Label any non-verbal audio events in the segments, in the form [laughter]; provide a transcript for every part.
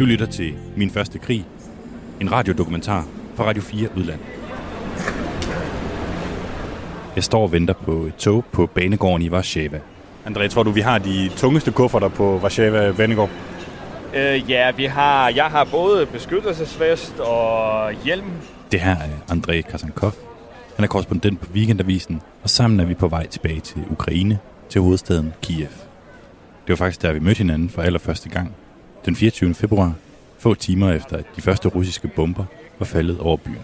Du lytter til Min Første Krig, en radiodokumentar fra Radio 4 Udland. Jeg står og venter på et tog på banegården i Warszawa. André, tror du, vi har de tungeste kufferter på Warszawa banegård? Øh, ja, vi har, jeg har både beskyttelsesvest og hjelm. Det her er André Kasankov. Han er korrespondent på Weekendavisen, og sammen er vi på vej tilbage til Ukraine, til hovedstaden Kiev. Det var faktisk der, vi mødte hinanden for allerførste gang, den 24. februar, få timer efter, at de første russiske bomber var faldet over byen.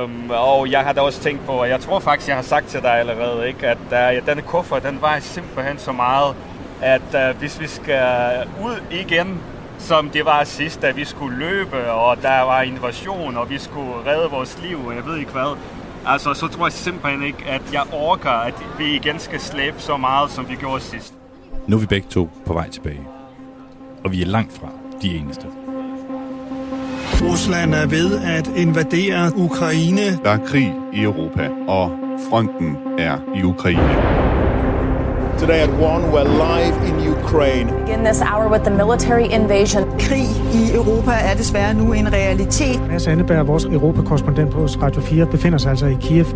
Øhm, og jeg har da også tænkt på, og jeg tror faktisk, jeg har sagt til dig allerede, ikke, at uh, denne kuffert, den vejer simpelthen så meget, at uh, hvis vi skal ud igen, som det var sidst, da vi skulle løbe, og der var invasion, og vi skulle redde vores liv, og jeg ved ikke hvad, altså så tror jeg simpelthen ikke, at jeg orker, at vi igen skal slæbe så meget, som vi gjorde sidst. Nu er vi begge to på vej tilbage. Og vi er langt fra de eneste. Rusland er ved at invadere Ukraine. Der er krig i Europa, og fronten er i Ukraine. Today at 1, we're live in Ukraine. Begin this hour with the military invasion. Krig i Europa er desværre nu en realitet. Mads Anneberg, vores europakorrespondent på Radio 4, befinder sig altså i Kiev.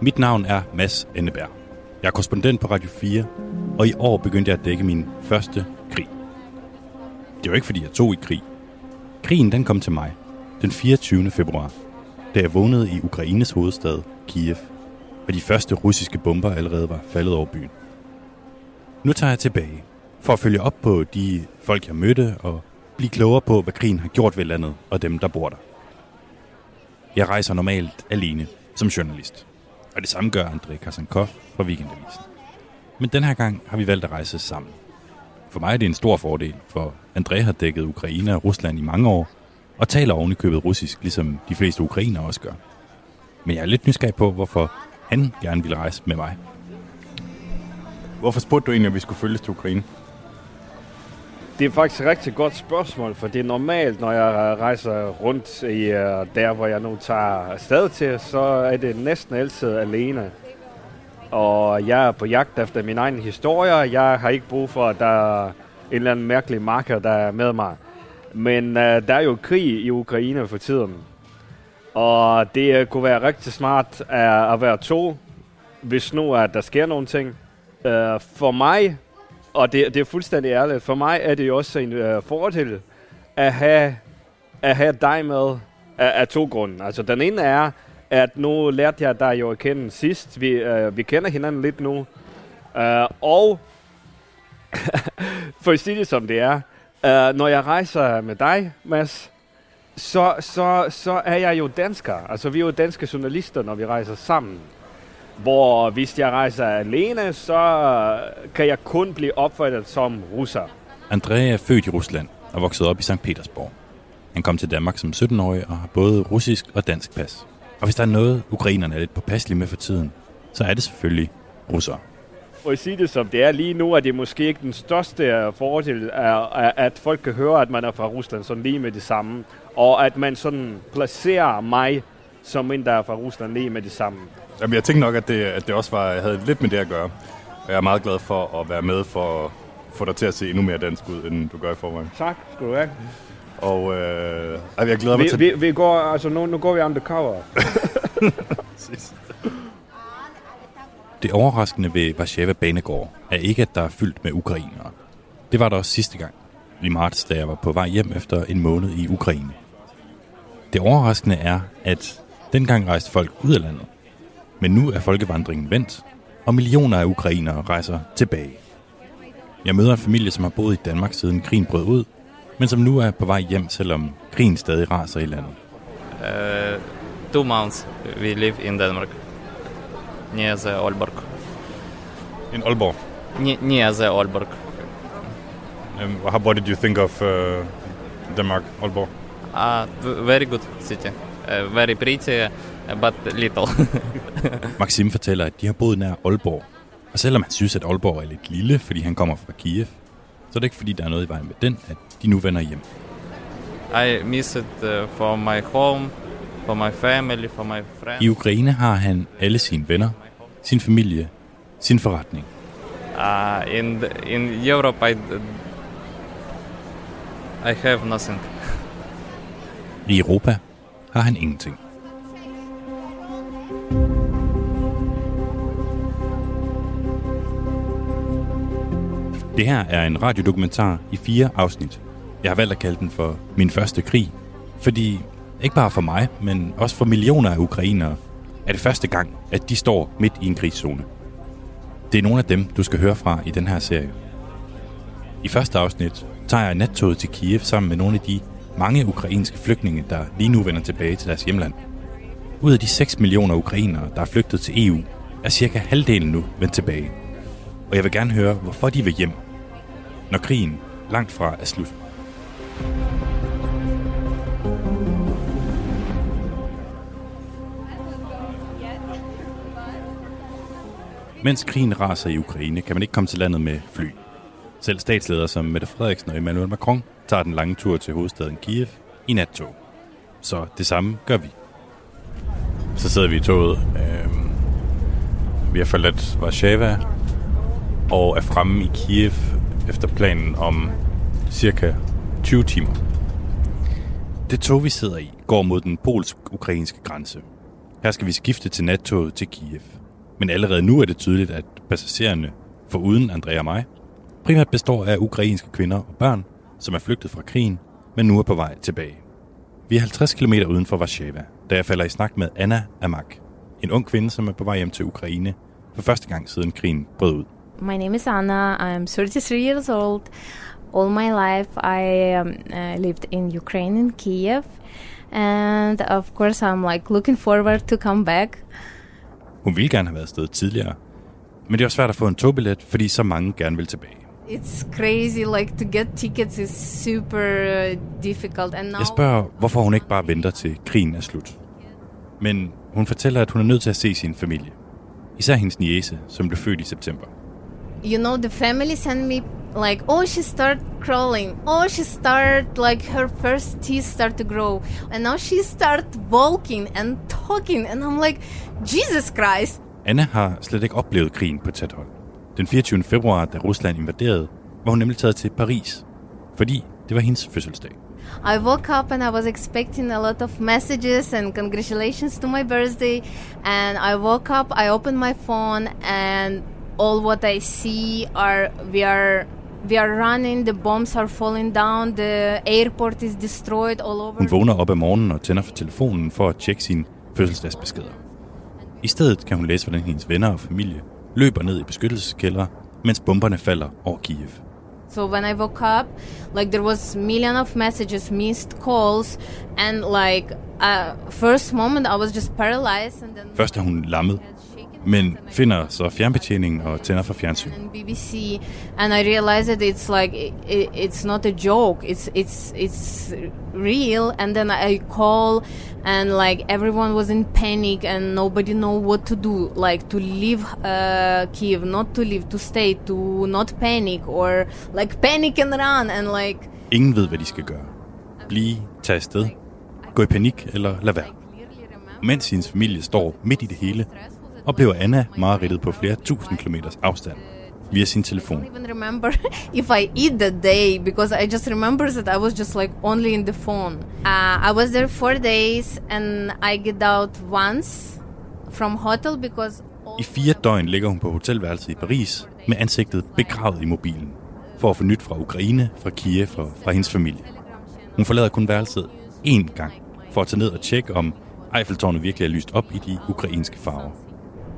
Mit navn er Mads Enneberg. Jeg er korrespondent på Radio 4, og i år begyndte jeg at dække min første krig. Det var ikke, fordi jeg tog i krig. Krigen den kom til mig den 24. februar, da jeg vågnede i Ukraines hovedstad, Kiev, og de første russiske bomber allerede var faldet over byen. Nu tager jeg tilbage for at følge op på de folk, jeg mødte, og blive klogere på, hvad krigen har gjort ved landet og dem, der bor der. Jeg rejser normalt alene som journalist, og det samme gør André Kasankov fra Weekendavisen. Men den her gang har vi valgt at rejse sammen. For mig er det en stor fordel, for André har dækket Ukraine og Rusland i mange år, og taler ovenikøbet russisk, ligesom de fleste ukrainere også gør. Men jeg er lidt nysgerrig på, hvorfor han gerne ville rejse med mig. Hvorfor spurgte du egentlig, at vi skulle følges til Ukraine? Det er faktisk et rigtig godt spørgsmål, for det er normalt, når jeg rejser rundt i øh, der, hvor jeg nu tager afsted til, så er det næsten altid alene. Og jeg er på jagt efter min egen historie. Jeg har ikke brug for, at der er en eller anden mærkelig marker, der er med mig. Men øh, der er jo krig i Ukraine for tiden. Og det øh, kunne være rigtig smart at være to, hvis nu at der sker nogle ting. Øh, for mig, og det, det er fuldstændig ærligt, for mig er det jo også en øh, fordel at have, at have dig med af, af to grunde. Altså den ene er, at nu lærte jeg dig jo at kende sidst. Vi, øh, vi kender hinanden lidt nu. Øh, og [laughs] for at sige det som det er, øh, når jeg rejser med dig, Mads, så, så, så er jeg jo dansker. Altså vi er jo danske journalister, når vi rejser sammen. Hvor hvis jeg rejser alene, så kan jeg kun blive opfattet som russer. André er født i Rusland og vokset op i St. Petersborg. Han kom til Danmark som 17-årig og har både russisk og dansk pas. Og hvis der er noget, ukrainerne er lidt påpasselige med for tiden, så er det selvfølgelig russere. For at sige det som det er lige nu, er det måske ikke den største fordel, at folk kan høre, at man er fra Rusland sådan lige med det samme. Og at man sådan placerer mig som en, der er fra Rusland lige med det samme. Jamen, jeg tænkte nok, at det, at det også var, jeg havde lidt med det at gøre. Og jeg er meget glad for at være med for at få dig til at se endnu mere dansk ud, end du gør i forvejen. Tak skal du have. Og øh, jeg glæder mig vi, til... Vi, vi går, altså nu, nu går vi undercover. [laughs] Det overraskende ved Warszawa Banegård er ikke, at der er fyldt med ukrainere. Det var der også sidste gang, i marts, da jeg var på vej hjem efter en måned i Ukraine. Det overraskende er, at dengang rejste folk ud af landet. Men nu er folkevandringen vendt, og millioner af ukrainere rejser tilbage. Jeg møder en familie, som har boet i Danmark siden krigen brød ud, men som nu er på vej hjem, selvom krigen stadig raser i landet. Uh, two months we live in Denmark, near the Aalborg. In Aalborg. Ne- near the Aalborg. Um, how, what did you think of uh, Denmark, Aalborg? Uh, very good city. Uh, very pretty, but little. [laughs] Maxim fortæller, at de har boet nær Aalborg. Og selvom han synes, at Aalborg er lidt lille, fordi han kommer fra Kiev, så er det ikke fordi, der er noget i vejen med den, at de nu vender hjem. I miss it uh, for my home, for my family, for my friends. I Ukraine har han alle sine venner, sin familie, sin forretning. Uh, in, the, in Europe, I, I have nothing. I Europa har han ingenting. Det her er en radiodokumentar i fire afsnit. Jeg har valgt at kalde den for Min første krig, fordi ikke bare for mig, men også for millioner af ukrainere, er det første gang, at de står midt i en krigszone. Det er nogle af dem, du skal høre fra i den her serie. I første afsnit tager jeg nattoget til Kiev sammen med nogle af de mange ukrainske flygtninge, der lige nu vender tilbage til deres hjemland. Ud af de 6 millioner ukrainere, der er flygtet til EU, er cirka halvdelen nu vendt tilbage. Og jeg vil gerne høre, hvorfor de vil hjem, når krigen langt fra er slut. Mens krigen raser i Ukraine, kan man ikke komme til landet med fly. Selv statsledere som Mette Frederiksen og Emmanuel Macron tager den lange tur til hovedstaden Kiev i nattog. Så det samme gør vi. Så sidder vi i toget. Øh, vi har forladt Warszawa og er fremme i Kiev efter planen om cirka 20 timer. Det tog, vi sidder i, går mod den polsk-ukrainske grænse. Her skal vi skifte til nattoget til Kiev. Men allerede nu er det tydeligt, at passagererne, for uden Andrea og mig, primært består af ukrainske kvinder og børn, som er flygtet fra krigen, men nu er på vej tilbage. Vi er 50 km uden for Warszawa, da jeg falder i snak med Anna Amak, en ung kvinde, som er på vej hjem til Ukraine for første gang siden krigen brød ud. My name is Anna. I'm 33 years old. All my life I um, uh, lived in Ukraine, in Kiev. And of course, I'm like looking forward to come back. Hun ville gerne have været afsted tidligere, men det var svært at få en togbillet, fordi så mange gerne vil tilbage. It's crazy, like to get tickets is super uh, difficult. And now Jeg spørger, hvorfor hun ikke bare venter til krigen er slut. Men hun fortæller, at hun er nødt til at se sin familie. Især hendes niece, som blev født i september. you know the family send me like oh she start crawling oh she start like her first teeth start to grow and now she start walking and talking and i'm like jesus christ Anna har slet ikke oplevet krigen på tæt hold. Den 24. februar, da Rusland invaderede, var hun nemlig taget til Paris, fordi det var hendes fødselsdag. i woke up and i was expecting a lot of messages and congratulations to my birthday and i woke up i opened my phone and all what i see are we are we are running the bombs are falling down the airport is destroyed all over Hun vågner op om morgenen og tænder for telefonen for at tjekke sine fødselsdagsbeskeder. I stedet kan hun læse, hvordan hendes venner og familie løber ned i beskyttelseskældre, mens bomberne falder over Kiev. So when I woke up, like there was million of messages, missed calls, and like uh, first moment I was just paralyzed, and then Først er hun lammet, men finder så fjernbetjeningen og tænder for fjernsyn. and BBC, and I realized that it's like it, it, it's not a joke. It's it's it's real. And then I call, and like everyone was in panic, and nobody know what to do. Like to leave uh, Kiev, not to leave, to stay, to not panic, or like panic and run, and like Ingen ved, hvad de skal gøre. Blive, tage afsted, gå i panik eller lade være. Mens hendes familie står midt i det hele, oplever Anna mareridtet på flere tusind kilometers afstand via sin telefon. don't even remember [laughs] if I eat that day because I just remember that I was just like only in the phone. Uh, I was there four days and I get out once from hotel because I fire døgn ligger hun på hotelværelset i Paris med ansigtet begravet i mobilen, for at få nyt fra Ukraine, fra Kiev og fra hendes familie. Hun forlader kun værelset én gang, for at tage ned og tjekke, om Eiffeltårnet virkelig er lyst op i de ukrainske farver.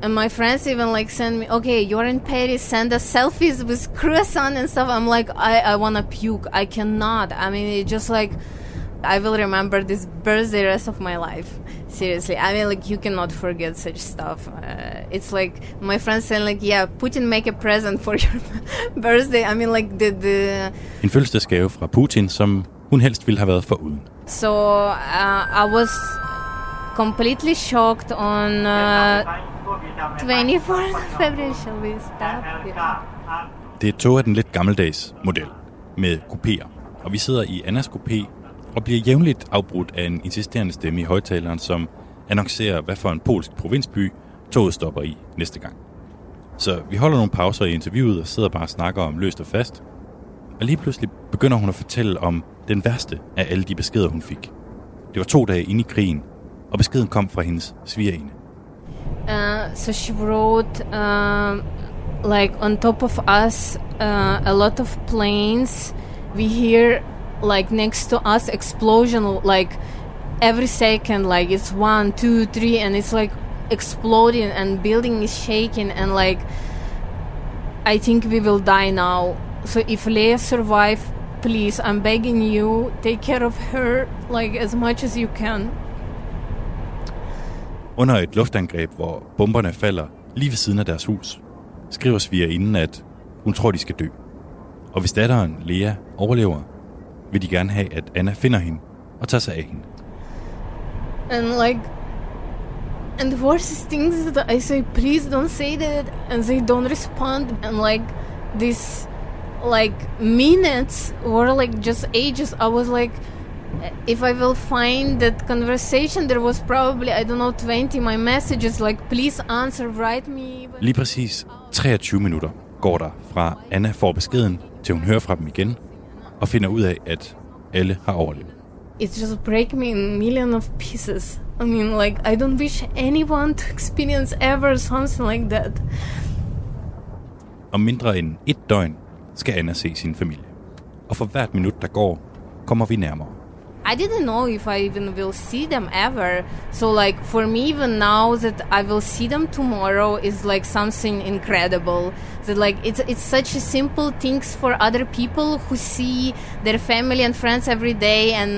And my friends even like send me okay you're in Paris send us selfies with croissant and stuff. I'm like I, I wanna puke. I cannot. I mean it just like I will remember this birthday rest of my life. Seriously. I mean like you cannot forget such stuff. Uh, it's like my friends saying like yeah Putin make a present for [laughs] your birthday. I mean like the the En fødselsdagsgave fra Putin, som hun helst ville have været foruden. so uh, I was completely shocked on uh, 24th February shall we start yeah. Det er et tog af den lidt gammeldags model, med kupéer. Og vi sidder i Annas kupé og bliver jævnligt afbrudt af en insisterende stemme i højtaleren, som annoncerer, hvad for en polsk provinsby toget stopper i næste gang. Så vi holder nogle pauser i interviewet og sidder bare og snakker om løst og fast. Og lige pludselig begynder hun at fortælle om den værste af alle de beskeder, hun fik. Det var to dage inde i krigen, og beskeden kom fra hendes svigerinde. Uh, so she wrote, uh, like on top of us, uh, a lot of planes. We hear, like next to us, explosion, like every second. Like it's one, two, three, and it's like exploding, and building is shaking, and like I think we will die now. So if Leia survive, please, I'm begging you, take care of her like as much as you can. Under et luftangreb, hvor bomberne falder lige ved siden af deres hus, skriver svigerinden, at hun tror, de skal dø. Og hvis datteren, Lea, overlever, vil de gerne have, at Anna finder hende og tager sig af hende. And like, and the worst thing is that I say, please don't say that, and they don't respond, and like this, like minutes or like just ages. I was like, if I will find that conversation, there was probably I don't know 20 my messages like, please answer, write me. Lige præcis 23 minutter går der fra Anna får beskeden, til hun hører fra dem igen, og finder ud af, at alle har overlevet. It just break me in a million of pieces. I mean, like, I don't wish anyone to experience ever something like that. Om mindre end et døgn skal Anna se sin familie. Og for hvert minut, der går, kommer vi nærmere. I didn't know if I even will see them ever. So like for me even now that I will see them tomorrow is like something incredible. That like it's it's such a simple things for other people who see their family and friends every day and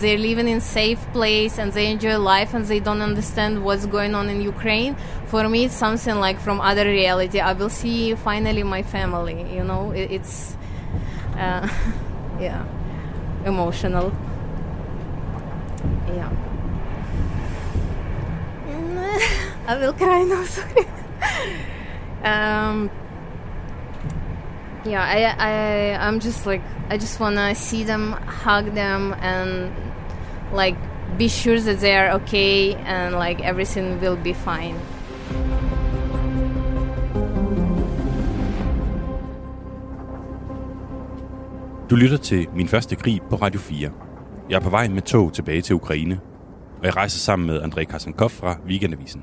they're living in safe place and they enjoy life and they don't understand what's going on in Ukraine. For me it's something like from other reality. I will see finally my family, you know. It, it's uh, [laughs] yeah, emotional. Yeah. I will cry now. Sorry. um. Yeah, I, I, I'm just like, I just wanna see them, hug them, and like be sure that they are okay and like everything will be fine. Du lytter til Min Første Krig på Radio 4. Jeg er på vej med tog tilbage til Ukraine, og jeg rejser sammen med André Karsenkov fra Weekendavisen.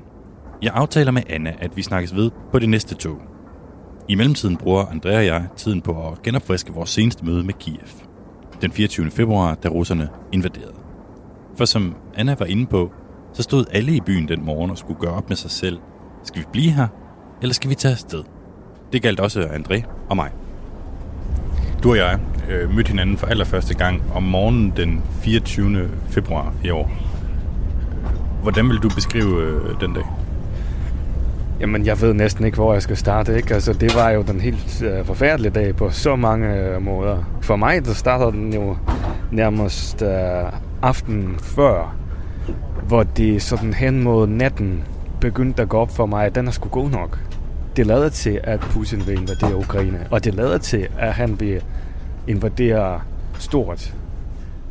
Jeg aftaler med Anna, at vi snakkes ved på det næste tog. I mellemtiden bruger André og jeg tiden på at genopfriske vores seneste møde med Kiev. Den 24. februar, da russerne invaderede. For som Anna var inde på, så stod alle i byen den morgen og skulle gøre op med sig selv. Skal vi blive her, eller skal vi tage afsted? Det galt også André og mig. Du og jeg øh, mødte hinanden for allerførste gang om morgenen den 24. februar i år. Hvordan vil du beskrive øh, den dag? Jamen, jeg ved næsten ikke, hvor jeg skal starte. Ikke? Altså, det var jo den helt øh, forfærdelige dag på så mange øh, måder. For mig, der starter den jo nærmest øh, aften før, hvor det sådan hen mod natten begyndte at gå op for mig, at den er sgu god nok. Det lader til, at Putin vil invadere Ukraine, og det lader til, at han vil invadere stort.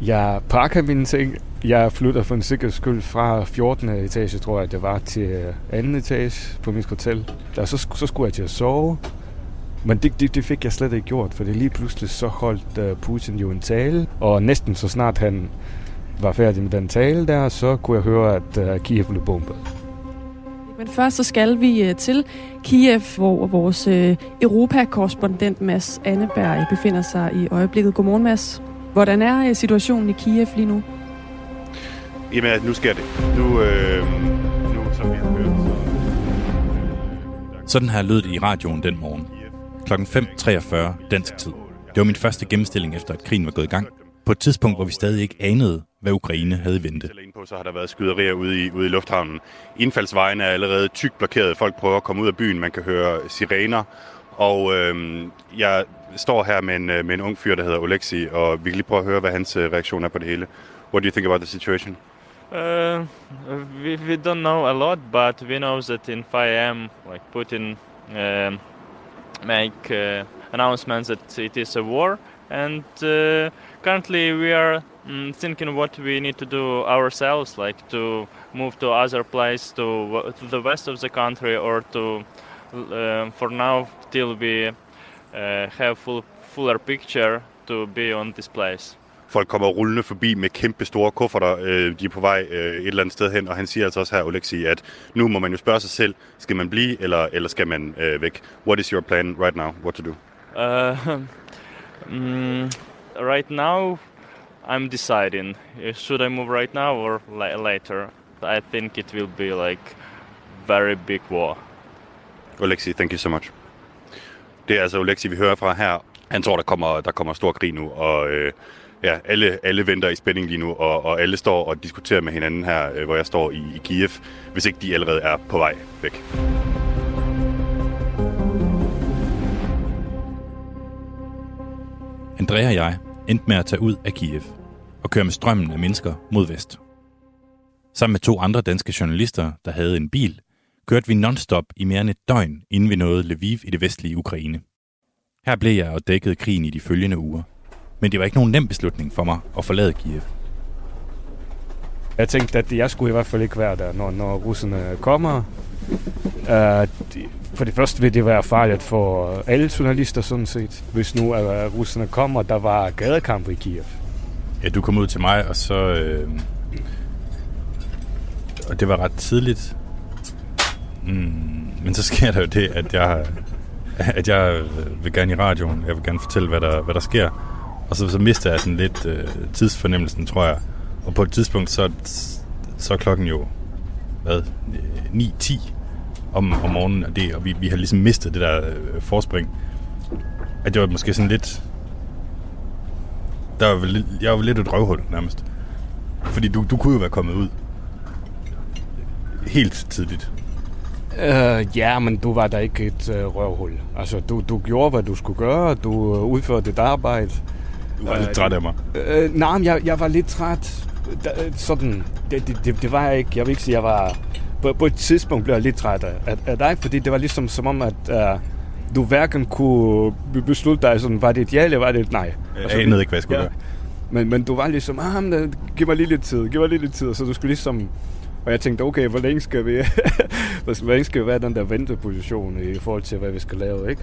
Jeg pakker mine ting. Jeg flytter for en sikker skyld fra 14. etage, tror jeg, det var, til øh, 2. etage på mit hotel. Der, så, så skulle jeg til at sove. Men det, det, det fik jeg slet ikke gjort, for det lige pludselig så holdt øh, Putin jo en tale, og næsten så snart han var færdig med den tale der, så kunne jeg høre, at øh, Kiev blev bombet. Men først så skal vi uh, til Kiev, hvor vores uh, Europa-korrespondent Mads Anneberg befinder sig i øjeblikket. Godmorgen, Mads. Hvordan er uh, situationen i Kiev lige nu? Jamen, nu sker det. Nu, øh, nu som vi har hørt, så... Sådan her lød det i radioen den morgen. Klokken 5.43 dansk tid. Det var min første gennemstilling efter, at krigen var gået i gang. På et tidspunkt, hvor vi stadig ikke anede, hvad Ukraine havde i vente. På, så har der været skyderier ude i, ude i lufthavnen. Indfaldsvejen er allerede tykt blokeret. Folk prøver at komme ud af byen. Man kan høre sirener. Og øh, jeg står her med en, med en ung fyr, der hedder Oleksi, og vi kan lige prøve at høre, hvad hans reaktion er på det hele. What do you think about the situation? Uh, we, we don't know a lot, but we know that in 5 a.m., like Putin uh, make uh, announcements that it is a war, and uh, currently we are um, thinking what we need to do ourselves, like to move to other place, to, to the west of the country, or to uh, for now till we uh, have full fuller picture to be on this place. Folk kommer rullende forbi med kæmpe store kufferter. Øh, de er på vej øh, et eller andet sted hen, og han siger altså også her, Oleksi, at nu må man jo spørge sig selv, skal man blive, eller, eller skal man øh, væk? What is your plan right now? What to do? Uh, [laughs] mm, right now, I'm deciding. uh, Should I move right now or la- later? I think it will be like very big war. Oleksi, thank you so much. Det er altså Oleksi, vi hører fra her. Han tror, der kommer, der kommer stor krig nu, og øh, ja, alle, alle venter i spænding lige nu, og, og alle står og diskuterer med hinanden her, øh, hvor jeg står i, i Kiev, hvis ikke de allerede er på vej væk. Andrea og jeg endte med at tage ud af Kiev og køre med strømmen af mennesker mod vest. Sammen med to andre danske journalister, der havde en bil, kørte vi nonstop i mere end et døgn, inden vi nåede Lviv i det vestlige Ukraine. Her blev jeg og dækkede krigen i de følgende uger. Men det var ikke nogen nem beslutning for mig at forlade Kiev. Jeg tænkte, at jeg skulle i hvert fald ikke være der, når, når russerne kommer. Uh, for det første vil det være farligt for alle journalister sådan set. Hvis nu uh, russerne kommer, der var gadekamp i Kiev. Ja, du kom ud til mig, og så... Øh, og det var ret tidligt. Mm, men så sker der jo det, at jeg, at jeg vil gerne i radioen. Jeg vil gerne fortælle, hvad der, hvad der sker. Og så, så mister jeg sådan lidt øh, tidsfornemmelsen, tror jeg. Og på et tidspunkt, så, så er klokken jo, hvad, 9-10 om, om morgenen, og, det, og vi, vi har ligesom mistet det der øh, forspring. At det var måske sådan lidt... Der var vel, jeg var lidt et røvhul, nærmest. Fordi du, du kunne jo være kommet ud helt tidligt. Uh, ja, men du var der ikke et uh, røvhul. Altså, du, du gjorde, hvad du skulle gøre. Du uh, udførte dit arbejde. Du var uh, lidt træt af mig. Uh, nej, men jeg, jeg var lidt træt. Da, sådan, det, det, det, det var jeg ikke. Jeg vil ikke sige, jeg var... På, på et tidspunkt blev jeg lidt træt af, af, dig, fordi det var ligesom som om, at uh, du hverken kunne beslutte dig, sådan, var det et ja, eller var det et nej. Jeg altså, anede ikke, hvad jeg skulle ja. gøre. Men, men du var ligesom, ah, men, giv mig lige lidt tid, giv mig lige lidt tid. Så du skulle ligesom og jeg tænkte, okay, hvor længe skal vi, [laughs] hvor længe skal vi være den der venteposition i forhold til, hvad vi skal lave, ikke?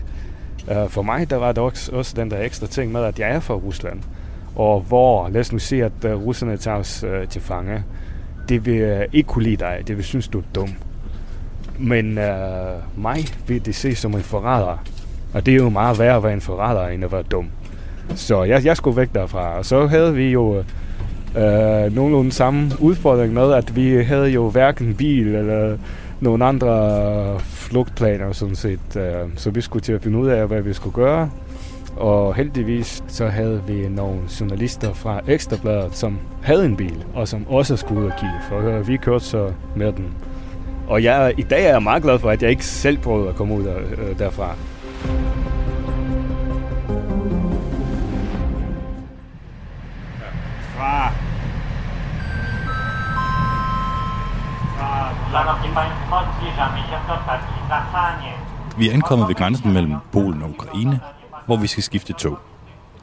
Uh, for mig, der var der også, også den der ekstra ting med, at jeg er fra Rusland. Og hvor, lad os nu sige, at øh, russerne tager os øh, til fange. Det vil ikke kunne lide dig. Det vil synes, du er dum. Men øh, mig vil det se som en forræder. Og det er jo meget værre at være en forræder, end at være dum. Så jeg, jeg skulle væk derfra. Og så havde vi jo øh, øh nogenlunde samme udfordring med, at vi havde jo hverken bil eller nogle andre flugtplaner sådan set. Øh, så vi skulle til at finde ud af, hvad vi skulle gøre. Og heldigvis så havde vi nogle journalister fra Ekstrabladet, som havde en bil, og som også skulle ud og kigge. For vi kørte så med den. Og jeg, i dag er jeg meget glad for, at jeg ikke selv prøvede at komme ud der, øh, derfra. Fra Vi er ankommet ved grænsen mellem Polen og Ukraine, hvor vi skal skifte tog.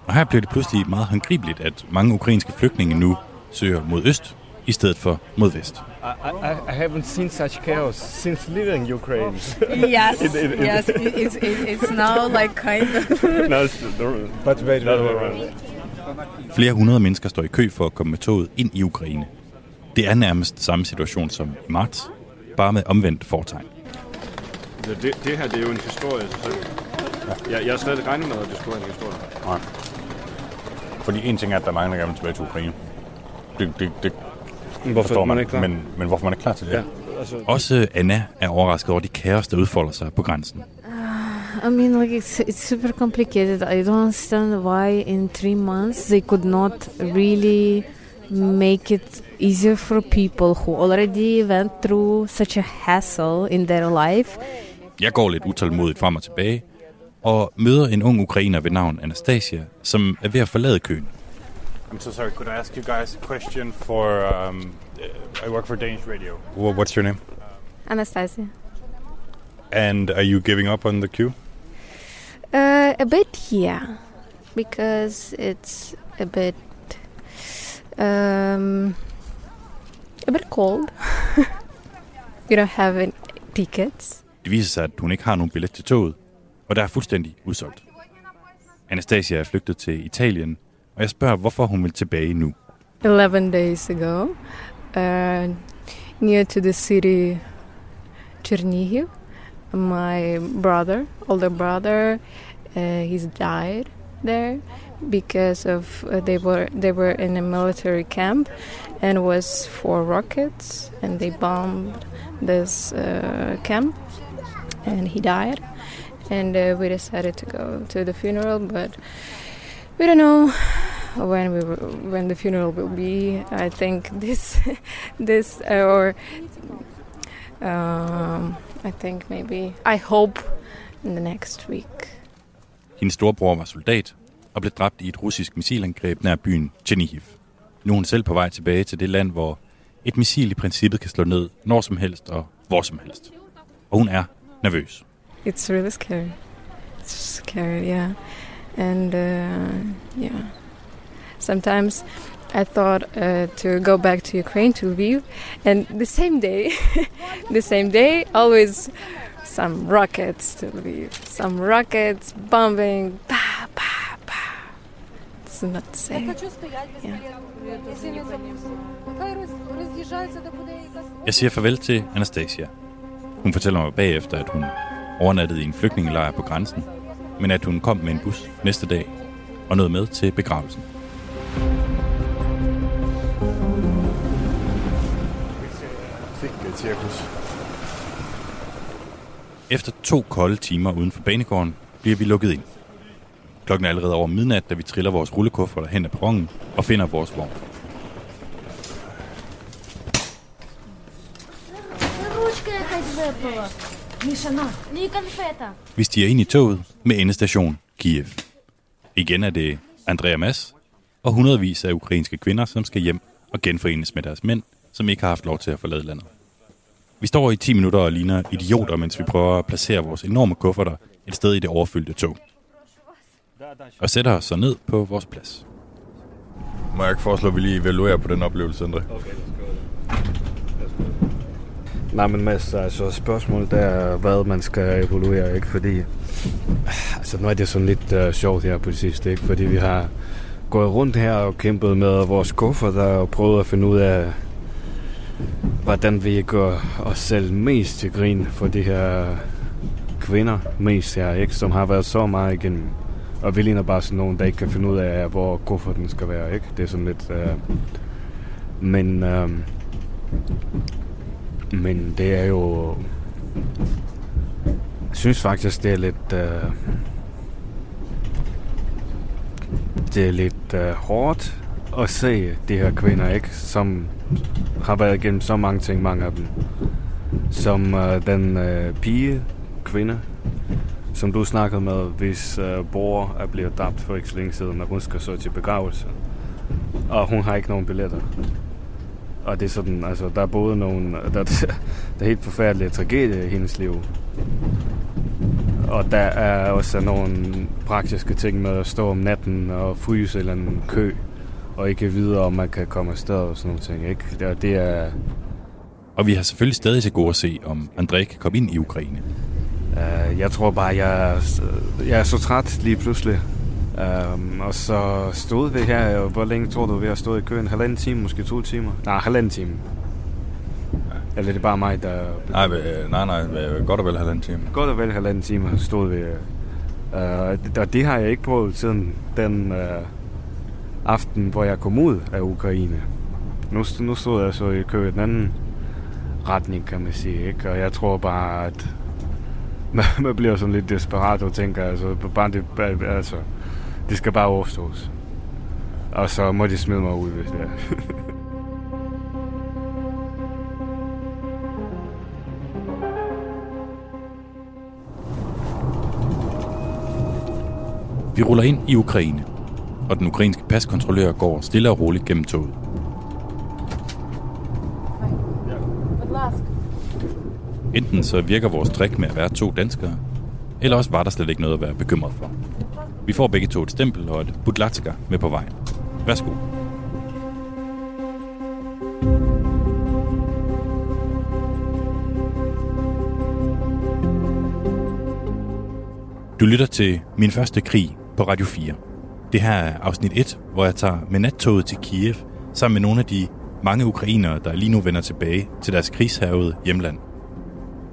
Og her bliver det pludselig meget håndgribeligt, at mange ukrainske flygtninge nu søger mod øst, i stedet for mod vest. I, I, I haven't seen such chaos since leaving Ukraine. yes, [laughs] it, it, it, yes, it's, it, it's now like kind of... [laughs] no, it's the, but wait, wait, wait, wait. Flere hundrede mennesker står i kø for at komme med toget ind i Ukraine. Det er nærmest samme situation som i marts, bare med omvendt fortegn. Det, det her det er jo en historie selv. Ja. Jeg, jeg har slet ikke regnet med, at det skulle være en historie. Nej. Fordi en ting er, at der er mange, der gerne vil tilbage til Ukraine. Det, det, det hvorfor forstår man man, ikke klar? men, men hvorfor man er klar til det? Ja, altså, Også Anna er overrasket over de kaos, der udfolder sig på grænsen. I mean, like it's it's super complicated. I don't understand why in three months they could not really make it easier for people who already went through such a hassle in their life. Jeg går lidt utålmodigt frem og tilbage, og møder en ung ukrainer ved navn Anastasia, som er ved at forlade køen. I'm so sorry, could I ask you guys a question for... Um, I work for Danish radio. What's your name? Anastasia. And are you giving up on the queue? Uh, a bit, yeah, because it's a bit um, a bit cold. [laughs] you don't have any tickets. Det viser sig, at hun ikke har nogen billet til toget, og der er fuldstændig udsolgt. Anastasia er flygtet til Italien, og jeg spørger, hvorfor hun vil tilbage nu. 11 days ago, uh, near to the city Chernihiv, my brother, older brother, uh, he's died there because of uh, they were they were in a military camp and was four rockets and they bombed this uh, camp and he died and uh, we decided to go to the funeral but we don't know when we were, when the funeral will be i think this [laughs] this uh, or um, i think maybe i hope in the next week Hendes storebror var soldat og blev dræbt i et russisk missilangreb nær byen Chernihiv. Nu er hun selv på vej tilbage til det land, hvor et missil i princippet kan slå ned når som helst og hvor som helst. Og hun er nervøs. It's really scary it's scary yeah and uh, yeah sometimes I thought uh, to go back to Ukraine to Lviv, and the same day, [laughs] the same day, always some rockets to Lviv, some rockets bombing, pa pa pa. It's not safe. Yeah. Jeg siger farvel til Anastasia. Hun fortæller mig bagefter, at hun overnattede i en flygtningelejr på grænsen, men at hun kom med en bus næste dag og nåede med til begravelsen. cirkus. Efter to kolde timer uden for banegården bliver vi lukket ind. Klokken er allerede over midnat, da vi triller vores rullekufferter hen ad perronen og finder vores vogn. Ручка якась випала. Vi stiger ind i toget med endestation Kiev. Igen er det Andrea Mas og hundredvis af ukrainske kvinder, som skal hjem og genforenes med deres mænd, som ikke har haft lov til at forlade landet. Vi står i 10 minutter og ligner idioter, mens vi prøver at placere vores enorme kufferter et sted i det overfyldte tog. Og sætter os så ned på vores plads. Må jeg ikke foreslå, at vi lige evaluerer på den oplevelse, André? Nej, men Mads, altså spørgsmålet er, hvad man skal evaluere, ikke? Fordi, altså nu er det sådan lidt uh, sjovt her på det sidste, ikke? Fordi vi har gået rundt her og kæmpet med vores kuffer der og prøvet at finde ud af, hvordan vi gør os selv mest til grin for de her kvinder mest her, ikke? Som har været så meget igennem. Og vi ligner bare sådan nogen, der ikke kan finde ud af, hvor kufferten skal være, ikke? Det er sådan lidt... Uh... Men... Uh... Men det er jo... Jeg synes faktisk, det er lidt... Øh, Det er lidt øh, hårdt at se de her kvinder, ikke? Som har været igennem så mange ting, mange af dem. Som øh, den øh, pige, kvinde, som du snakkede med, hvis øh, bror er blevet dræbt for ikke så længe siden, og hun skal så til begravelse. Og hun har ikke nogen billetter. Og det er sådan, altså, der er både nogle, der, [laughs] der er helt forfærdelige tragedier i hendes liv. Og der er også nogle praktiske ting med at stå om natten og fryse eller en kø, og ikke vide, om man kan komme afsted og sådan nogle ting. Ikke? Det, det er... Og vi har selvfølgelig stadig til gode at se, om André kan komme ind i Ukraine. Uh, jeg tror bare, jeg, jeg er så træt lige pludselig. Um, og så stod vi her, og hvor længe tror du, vi har stået i køen? Halvanden time, måske to timer? Nej, halvanden time. Eller er det bare mig, der... Nej, nej, nej, godt og vel halvanden time. Godt og vel halvanden time stod vi. Uh, og det har jeg ikke prøvet siden den uh, aften, hvor jeg kom ud af Ukraine. Nu, nu stod jeg så i kø i den anden retning, kan man sige. Ikke? Og jeg tror bare, at [laughs] man bliver sådan lidt desperat og tænker, altså, bare det, altså, det skal bare overstås. Og så må de smide mig ud, hvis det er. Vi ruller ind i Ukraine, og den ukrainske paskontrollør går stille og roligt gennem toget. Enten så virker vores trick med at være to danskere, eller også var der slet ikke noget at være bekymret for. Vi får begge to et stempel og et budlatska med på vejen. Værsgo. Du lytter til Min Første Krig, på Radio 4. Det her er afsnit 1, hvor jeg tager med nattoget til Kiev, sammen med nogle af de mange ukrainere, der lige nu vender tilbage til deres krigshavede hjemland.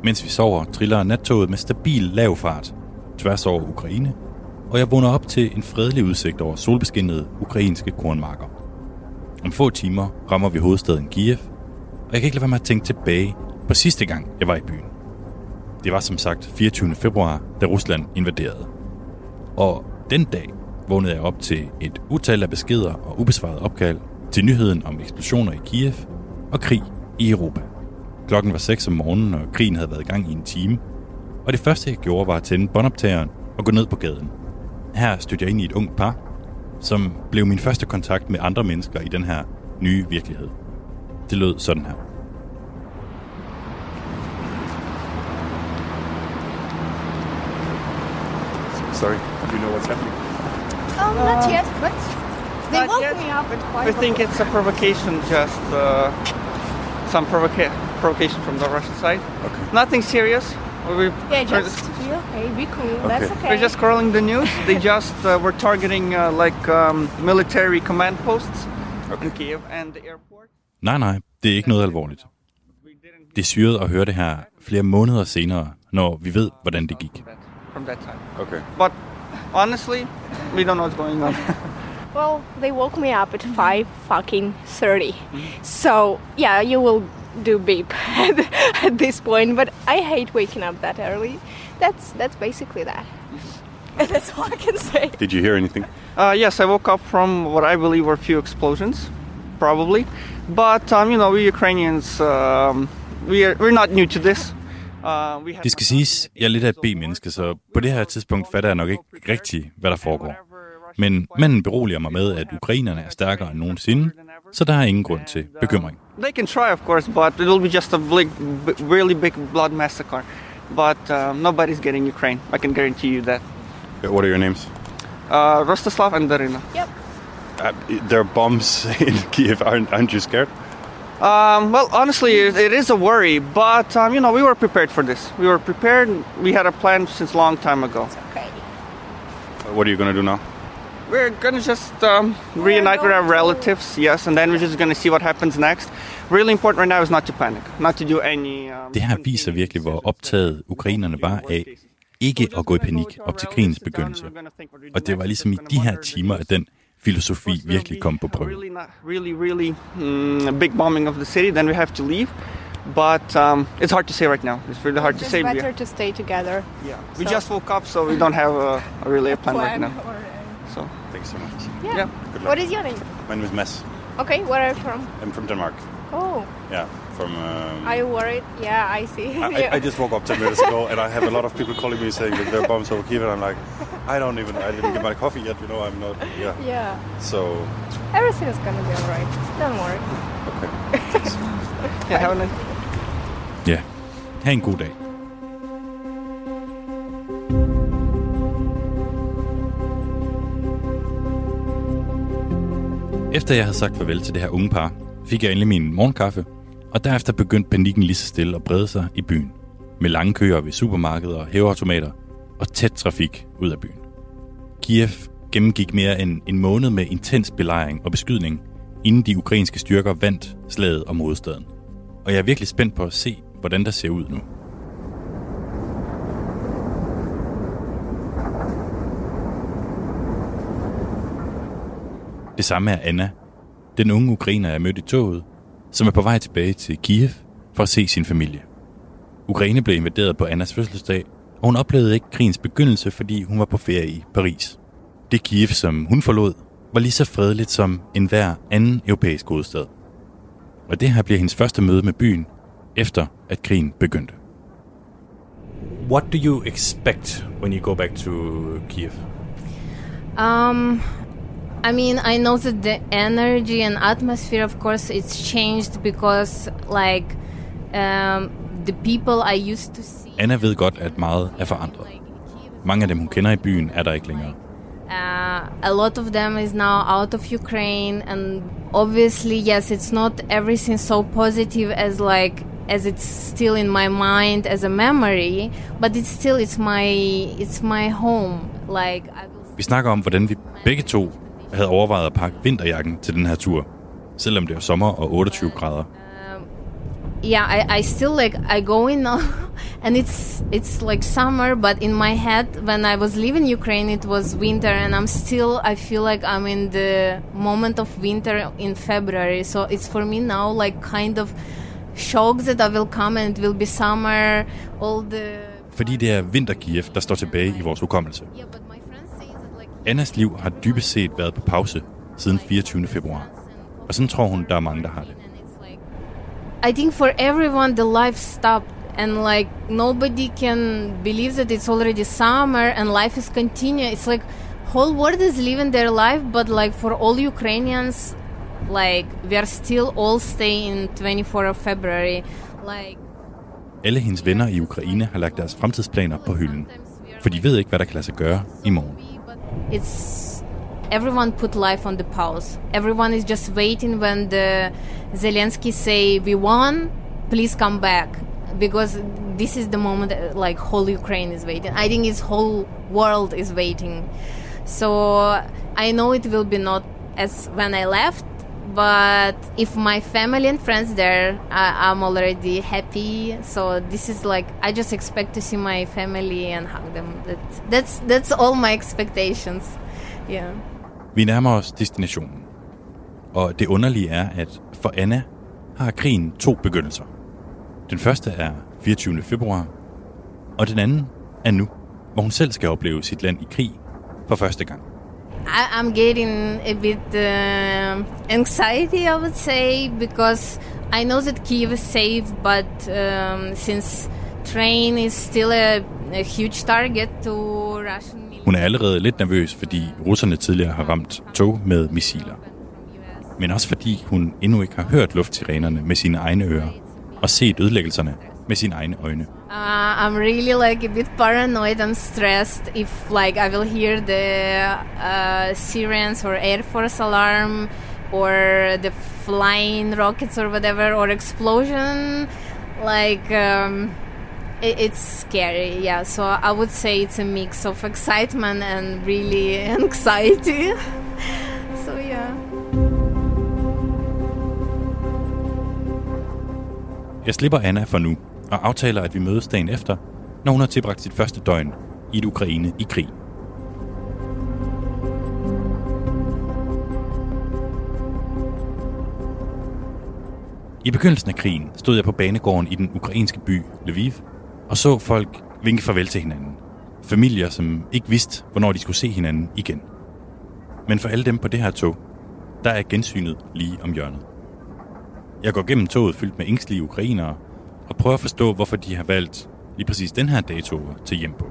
Mens vi sover, triller nattoget med stabil lav fart tværs over Ukraine, og jeg vågner op til en fredelig udsigt over solbeskinnede ukrainske kornmarker. Om få timer rammer vi hovedstaden Kiev, og jeg kan ikke lade være med at tænke tilbage på sidste gang, jeg var i byen. Det var som sagt 24. februar, da Rusland invaderede. Og den dag vågnede jeg op til et utal af beskeder og ubesvarede opkald til nyheden om eksplosioner i Kiev og krig i Europa. Klokken var 6 om morgenen, og krigen havde været i gang i en time. Og det første, jeg gjorde, var at tænde båndoptageren og gå ned på gaden. Her stødte jeg ind i et ungt par, som blev min første kontakt med andre mennesker i den her nye virkelighed. Det lød sådan her. Sorry, do you know what's happening? Oh, not yet, but they Not woke yet, me up at I five think it's a provocation, just uh, some provoca- provocation from the Russian side. Okay. Nothing serious. We Yeah, just okay, be cool. That's okay. We're just scrolling the news. they just uh, were targeting uh, like um, military command posts in Kiev and the airport. Nej, nej, det er ikke noget alvorligt. Det er syret at høre det her flere måneder senere, når vi ved, hvordan det gik. from that time. Okay. But honestly, we don't know what's going on. [laughs] Well, they woke me up at five fucking thirty. So yeah, you will do beep [laughs] at this point. But I hate waking up that early. That's that's basically that. [laughs] that's all I can say. Did you hear anything? Uh, yes, I woke up from what I believe were a few explosions, probably. But um, you know, we Ukrainians, um, we are, we're not new to this. Uh, we have Det skal siges, jeg er lidt af et B-menneske, så på det her tidspunkt fatter jeg nok ikke rigtigt, hvad der foregår. Men manden beroliger mig med, at ukrainerne er stærkere end nogensinde, så der er ingen grund til bekymring. They can try, of course, but it will be just a big, really big blood massacre. But uh, nobody's getting Ukraine. I can guarantee you that. What are your names? Uh, Rostislav and Darina. Yep. Uh, there are bombs [laughs] in Kiev. Aren't, aren't you scared? Um, well, honestly, it, it is a worry, but um, you know, we were prepared for this. We were prepared. We had a plan since a long time ago. Okay. Uh, What are you going to do now? We're gonna just um, reunite with our relatives, yes, and then we're just gonna see what happens next. Really important right now is not to panic, not to do any. Det her viser virkelig, hvor optaget ukrainerne var af ikke at gå i panik op til krigens begyndelse. Og det var ligesom i de her timer, at den filosofi virkelig kom på prøve. really, really, really mm, big bombing of the city. Then we have to leave, but um, it's hard to say right now. It's really hard to say. We- better to stay together. Yeah, we So- just woke up, so we don't have a, a really a plan, right now. or, So Thanks so much. Yeah. Yeah. Good luck. What is your name? My name is Mads. Okay, where are you from? I'm from Denmark. Oh, Yeah, from. Um, are you worried? Yeah, I see. I, Yeah. I, I just woke up 10 minutes ago and I have a lot of people calling me saying that there are bombs over Kiev and I'm like, I don't even, I didn't get my coffee yet, you know, I'm not, yeah. Yeah. So, Everything is gonna be alright. Don't worry. Okay. [laughs] yeah, have a nice. Ja, ha' en god dag. Efter jeg havde sagt farvel til det her unge par, fik jeg endelig min morgenkaffe, og derefter begyndte panikken lige så stille at brede sig i byen. Med lange køer ved supermarkeder og hæveautomater og tæt trafik ud af byen. Kiev gennemgik mere end en måned med intens belejring og beskydning, inden de ukrainske styrker vandt slaget om hovedstaden. Og jeg er virkelig spændt på at se, hvordan der ser ud nu. Det samme er Anna, den unge ukrainer, jeg mødte i toget, som er på vej tilbage til Kiev for at se sin familie. Ukraine blev invaderet på Annas fødselsdag, og hun oplevede ikke krigens begyndelse, fordi hun var på ferie i Paris. Det Kiev, som hun forlod, var lige så fredeligt som enhver anden europæisk hovedstad. Og det her bliver hendes første møde med byen, efter at krigen begyndte. What do you expect when you go back to Kiev? Um, I mean, I know that the energy and atmosphere, of course, it's changed because, like, um, the people I used to see. Anna ved godt, at meget er forandret. Mange af dem, hun kender i byen, er der ikke længere. Uh, a lot of them is now out of Ukraine, and obviously, yes, it's not everything so positive as like as it's still in my mind as a memory, but it's still it's my it's my home. Like I will Vi Vi snakker om, hvordan vi begge to havde overvejet at pakke vinterjakken til den her tur, selvom det er sommer og 28 grader. yeah I, I still like i go in [laughs] and it's it's like summer but in my head when i was leaving ukraine it was winter and i'm still i feel like i'm in the moment of winter in february so it's for me now like kind of shock that i will come and it will be summer all the Fordi det er vinter-Kiev, der står tilbage i vores hukommelse. Annas liv har dybest set været på pause siden 24. februar. Og sådan tror hun, der er mange, der har det. I think for everyone the life stopped and like nobody can believe that it's already summer and life is continue. It's like whole world is living their life, but like for all Ukrainians, like we are still all staying 24 of February. Like Alle hendes venner i Ukraine har lagt deres fremtidsplaner på hylden. For de ved ikke, hvad der kan lade sig gøre i morgen. It's everyone put life on the pause. Everyone is just waiting when the Zelensky say we won, please come back because this is the moment like whole Ukraine is waiting. I think its whole world is waiting. So I know it will be not as when I left, but if my family and friends there, I, I'm already happy. So this is like I just expect to see my family and hug them. That, that's that's all my expectations. Yeah. Vi nærmer os destinationen. Og det underlige er, at for Anna har krigen to begyndelser. Den første er 24. februar, og den anden er nu, hvor hun selv skal opleve sit land i krig for første gang. I, I'm getting a bit uh, anxiety, I would say, because I know that Kiev is safe, but um, since train is still a, a huge target to Russian Hun er allerede lidt nervøs, fordi russerne tidligere har ramt tog med missiler. Men også fordi hun endnu ikke har hørt luftsirenerne med sine egne ører og set ødelæggelserne med sine egne øjne. Uh, I'm really like a bit paranoid. And stressed if like I will hear the uh, sirens or air force alarm or the flying rockets or whatever or explosion. Like um, it, it's scary. Yeah so I would say it's a mix of excitement and really [laughs] anxiety. [laughs] So yeah. Jeg slipper Anna for nu og aftaler, at vi mødes dagen efter, når hun har tilbragt sit første døgn i et Ukraine i krig. I begyndelsen af krigen stod jeg på banegården i den ukrainske by Lviv og så folk vinke farvel til hinanden. Familier, som ikke vidste, hvornår de skulle se hinanden igen. Men for alle dem på det her tog, der er gensynet lige om hjørnet. Jeg går gennem toget fyldt med ængstlige ukrainere og prøver at forstå, hvorfor de har valgt lige præcis den her dato til hjem på.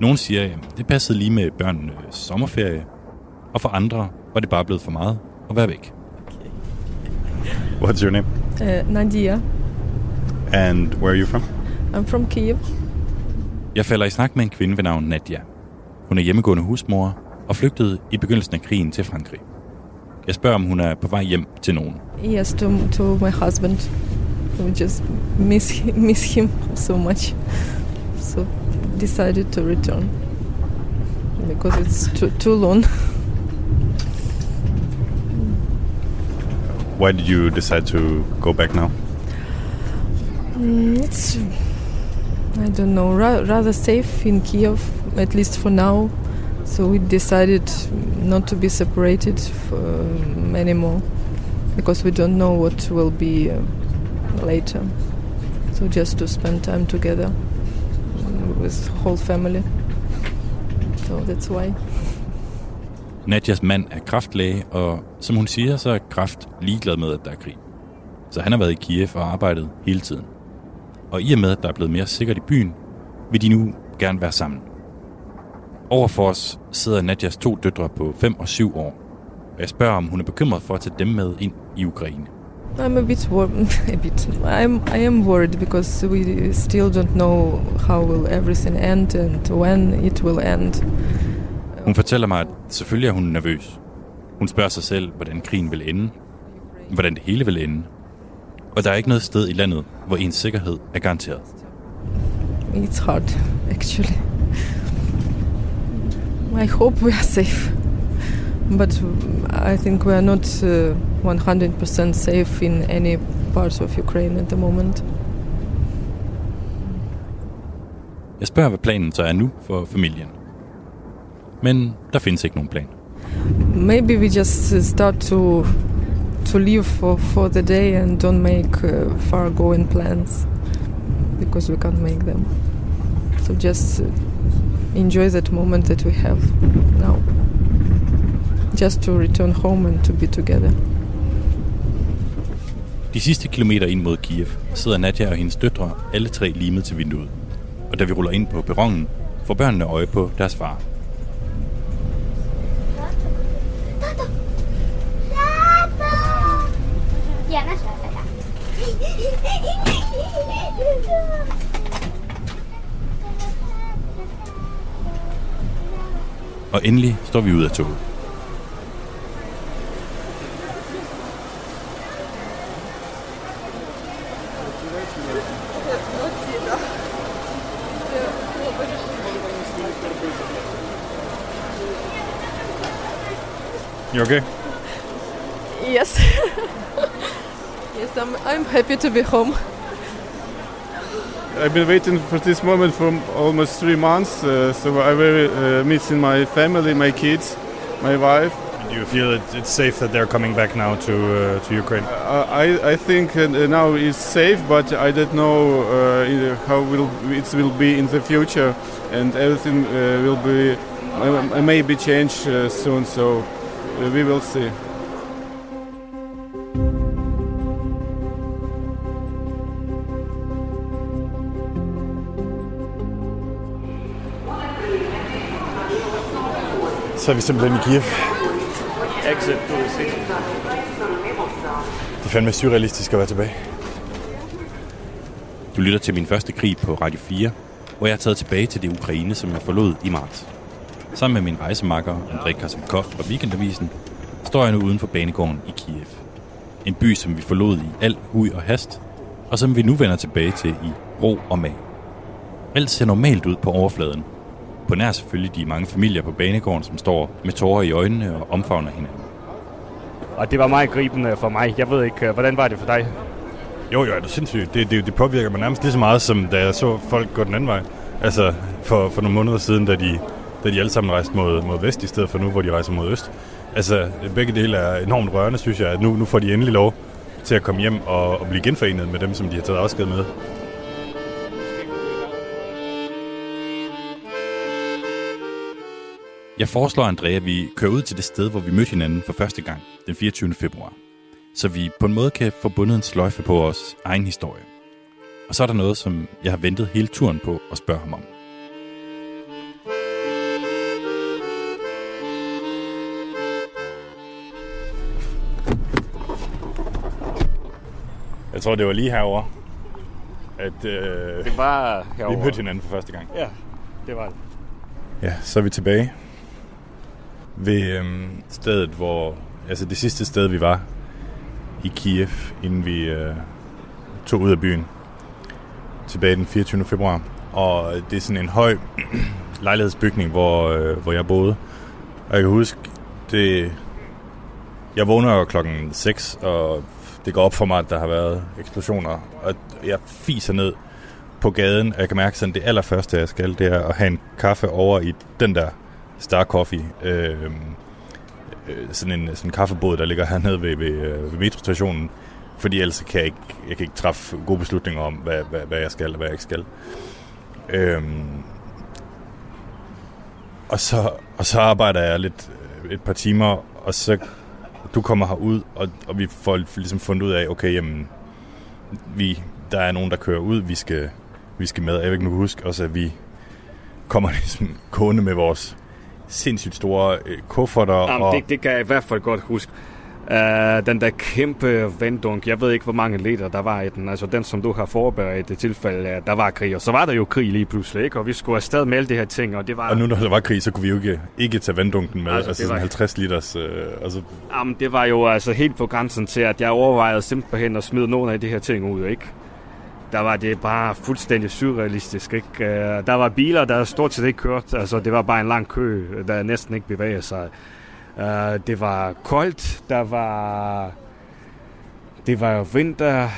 Nogle siger, at det passede lige med børnenes sommerferie, og for andre var det bare blevet for meget at være væk. What's your name? Uh, Nadia. And where are you from? I'm from Kiev. Jeg falder i snak med en kvinde ved navn Nadia. Hun er hjemmegående husmor og flygtede i begyndelsen af krigen til Frankrig. Jeg spørger, om hun er på vej hjem til nogen. Yes, to, to my husband. We just miss him, miss him so much. So decided to return because it's too, too long. [laughs] Why did you decide to go back now? Mm, it's I don't know ra- rather safe in Kiev at least for now. So we decided not to be separated for, um, anymore because we don't know what will be uh, later. So just to spend time together with whole family. So that's why. Nadjas mand er kraftlæge, og som hun siger, så er kraft ligeglad med, at der er krig. Så han har været i Kiev og arbejdet hele tiden. Og i og med, at der er blevet mere sikkert i byen, vil de nu gerne være sammen. Overfor os sidder Nadjas to døtre på 5 og 7 år. Og jeg spørger, om hun er bekymret for at tage dem med ind i Ukraine. I'm a bit worried. [laughs] a bit. I'm. I am worried because we still don't know how will everything end and when it will end. Hun fortæller mig, at selvfølgelig er hun nervøs. Hun spørger sig selv, hvordan krigen vil ende. Hvordan det hele vil ende. Og der er ikke noget sted i landet, hvor ens sikkerhed er garanteret. It's hard, actually. I hope we are safe. But I think we are not uh, 100% safe in any parts of Ukraine at the moment. Jeg spørger, hvad planen så er nu for familien. Men der findes ikke nogen plan. Maybe we just uh, start to to leave for, for the day and don't make uh, far going plans because we can't make them. So just uh, enjoy that moment that we have now. Just to return home and to be together. De sidste kilometer ind mod Kiev sidder Nadja og hendes døtre alle tre limet til vinduet. Og da vi ruller ind på perronen, får børnene øje på deres far. Og endelig står vi ud af toget. You okay? Yes. [laughs] yes, I'm, I'm happy to be home. I've been waiting for this moment for almost three months, uh, so I will uh, missing my family, my kids, my wife. Do you feel that it's safe that they're coming back now to uh, to Ukraine? Uh, I, I think uh, now it's safe, but I don't know uh, how will it will be in the future, and everything uh, will be uh, maybe change uh, soon. So we will see. Så er vi simpelthen i Kiev. Exit to the city. Det er fandme surrealistisk at være tilbage. Du lytter til min første krig på Radio 4, hvor jeg er taget tilbage til det Ukraine, som jeg forlod i marts. Sammen med min rejsemakker André Kasabkov fra Weekendavisen, står jeg nu uden for banegården i Kiev. En by, som vi forlod i al hui og hast, og som vi nu vender tilbage til i ro og mag. Alt ser normalt ud på overfladen. På nær selvfølgelig de mange familier på banegården, som står med tårer i øjnene og omfavner hinanden. Og det var meget gribende for mig. Jeg ved ikke, øh, hvordan var det for dig? Jo, jo, er det sindssygt. Det, det, det påvirker mig nærmest lige så meget, som da jeg så folk gå den anden vej. Altså, for, for nogle måneder siden, da de, da de alle sammen rejste mod, mod vest, i stedet for nu, hvor de rejser mod øst. Altså, begge dele er enormt rørende, synes jeg, at nu, nu får de endelig lov til at komme hjem og, og blive genforenet med dem, som de har taget afsked med. Jeg foreslår Andrea, at vi kører ud til det sted, hvor vi mødte hinanden for første gang, den 24. februar. Så vi på en måde kan få bundet en sløjfe på vores egen historie. Og så er der noget, som jeg har ventet hele turen på at spørge ham om. Jeg tror, det var lige herover at øh, Det var vi herovre. mødte hinanden for første gang. Ja, det var det. Ja, så er vi tilbage ved øhm, stedet, hvor... Altså det sidste sted, vi var i Kiev, inden vi øh, tog ud af byen. Tilbage den 24. februar. Og det er sådan en høj [clears throat] lejlighedsbygning, hvor, øh, hvor jeg boede. Og jeg kan huske, det... Jeg vågner jo klokken 6, og det går op for mig, at der har været eksplosioner. Og jeg fiser ned på gaden, og jeg kan mærke at det allerførste, jeg skal, det er at have en kaffe over i den der Star Coffee. Øhm, øh, sådan en sådan en kaffebåd, der ligger hernede ved, ved, øh, ved metrostationen. Fordi ellers kan jeg ikke, jeg kan ikke træffe gode beslutninger om, hvad, hvad, hvad jeg skal og hvad jeg ikke skal. Øhm, og, så, og så arbejder jeg lidt øh, et par timer, og så du kommer herud, og, og vi får ligesom fundet ud af, okay, jamen, vi, der er nogen, der kører ud, vi skal, vi skal med. Jeg nu huske også, at vi kommer [laughs] ligesom gående med vores sindssygt store øh, kufferter. Jamen, og, det, det kan jeg i hvert fald godt huske. Uh, den der kæmpe vanddunk, jeg ved ikke, hvor mange liter der var i den. Altså den, som du har forberedt i det tilfælde, der var krig. Og så var der jo krig lige pludselig, ikke? Og vi skulle afsted med alle de her ting, og det var... og nu når der var krig, så kunne vi jo ikke, ikke tage vanddunken med. Altså, Altså, altså var- sådan 50 liters. Øh, altså, Jamen, det var jo altså helt på grænsen til, at jeg overvejede simpelthen at smide nogle af de her ting ud, ikke? der var det bare fuldstændig surrealistisk. Ikke? Øh, der var biler, der stort set ikke kørte. Altså, det var bare en lang kø, der næsten ikke bevægede sig. Øh, det var koldt, der var... Det var jo vinter,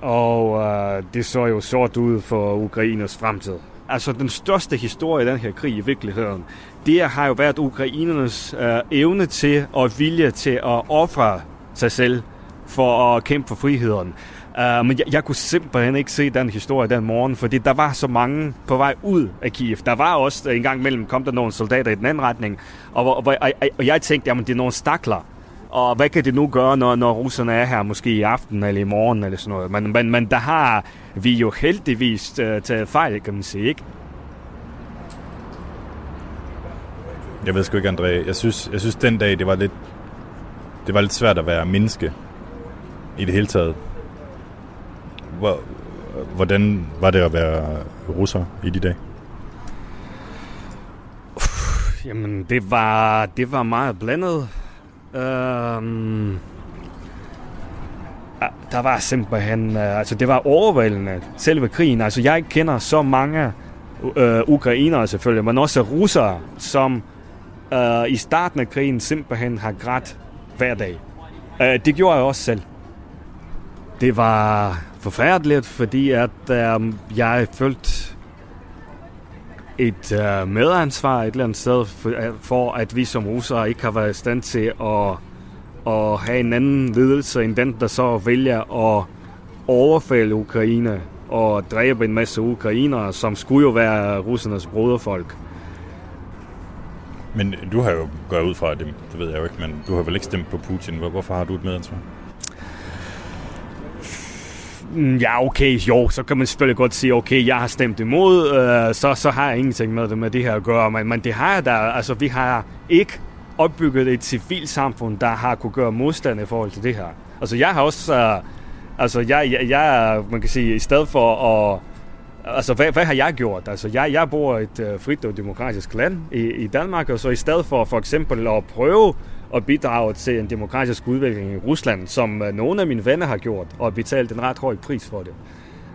og uh, det så jo sort ud for Ukrainers fremtid. Altså den største historie i den her krig i virkeligheden, det har jo været ukrainernes uh, evne til og vilje til at ofre sig selv for at kæmpe for friheden. Uh, men jeg, jeg kunne simpelthen ikke se den historie den morgen, fordi der var så mange på vej ud af Kiev. Der var også øh, en gang imellem, kom der nogle soldater i den anden retning, og, og, og, og jeg tænkte, jamen det er nogle stakler. Og hvad kan det nu gøre, når, når russerne er her, måske i aften eller i morgen eller sådan noget. Men, men, men der har vi jo heldigvis uh, taget fejl, kan man sige, ikke? Jeg ved sgu ikke, André. Jeg synes, jeg synes den dag, det var lidt, det var lidt svært at være menneske i det hele taget. Hvor, hvordan var det at være russer i de dage? Jamen, det var, det var meget blandet. Øhm, ah, der var simpelthen, øh, altså det var overvældende, selve krigen. Altså jeg kender så mange øh, ukrainere selvfølgelig, men også russere, som øh, i starten af krigen simpelthen har grædt hver dag. Øh, det gjorde jeg også selv. Det var forfærdeligt, fordi at øh, jeg følte et øh, medansvar et eller andet sted for, øh, for, at vi som russere ikke har været i stand til at, at have en anden ledelse end den, der så vælger at overfælde Ukraine og dræbe en masse ukrainere, som skulle jo være russernes broderfolk. Men du har jo gået ud fra det, det ved jeg jo ikke, men du har vel ikke stemt på Putin. Hvorfor har du et medansvar? Mm, ja, okay, jo, så kan man selvfølgelig godt sige, okay, jeg har stemt imod, øh, så, så har jeg ingenting med det, med det her at gøre, men, men det har jeg da, altså vi har ikke opbygget et civilsamfund, der har kunne gøre modstand i forhold til det her. Altså jeg har også, øh, altså jeg, jeg, jeg, man kan sige, i stedet for at, altså hvad, hvad har jeg gjort? Altså jeg, jeg bor i et øh, frit og demokratisk land i, i Danmark, og så i stedet for for eksempel at prøve og bidrage til en demokratisk udvikling i Rusland, som øh, nogle af mine venner har gjort, og betalt en ret høj pris for det.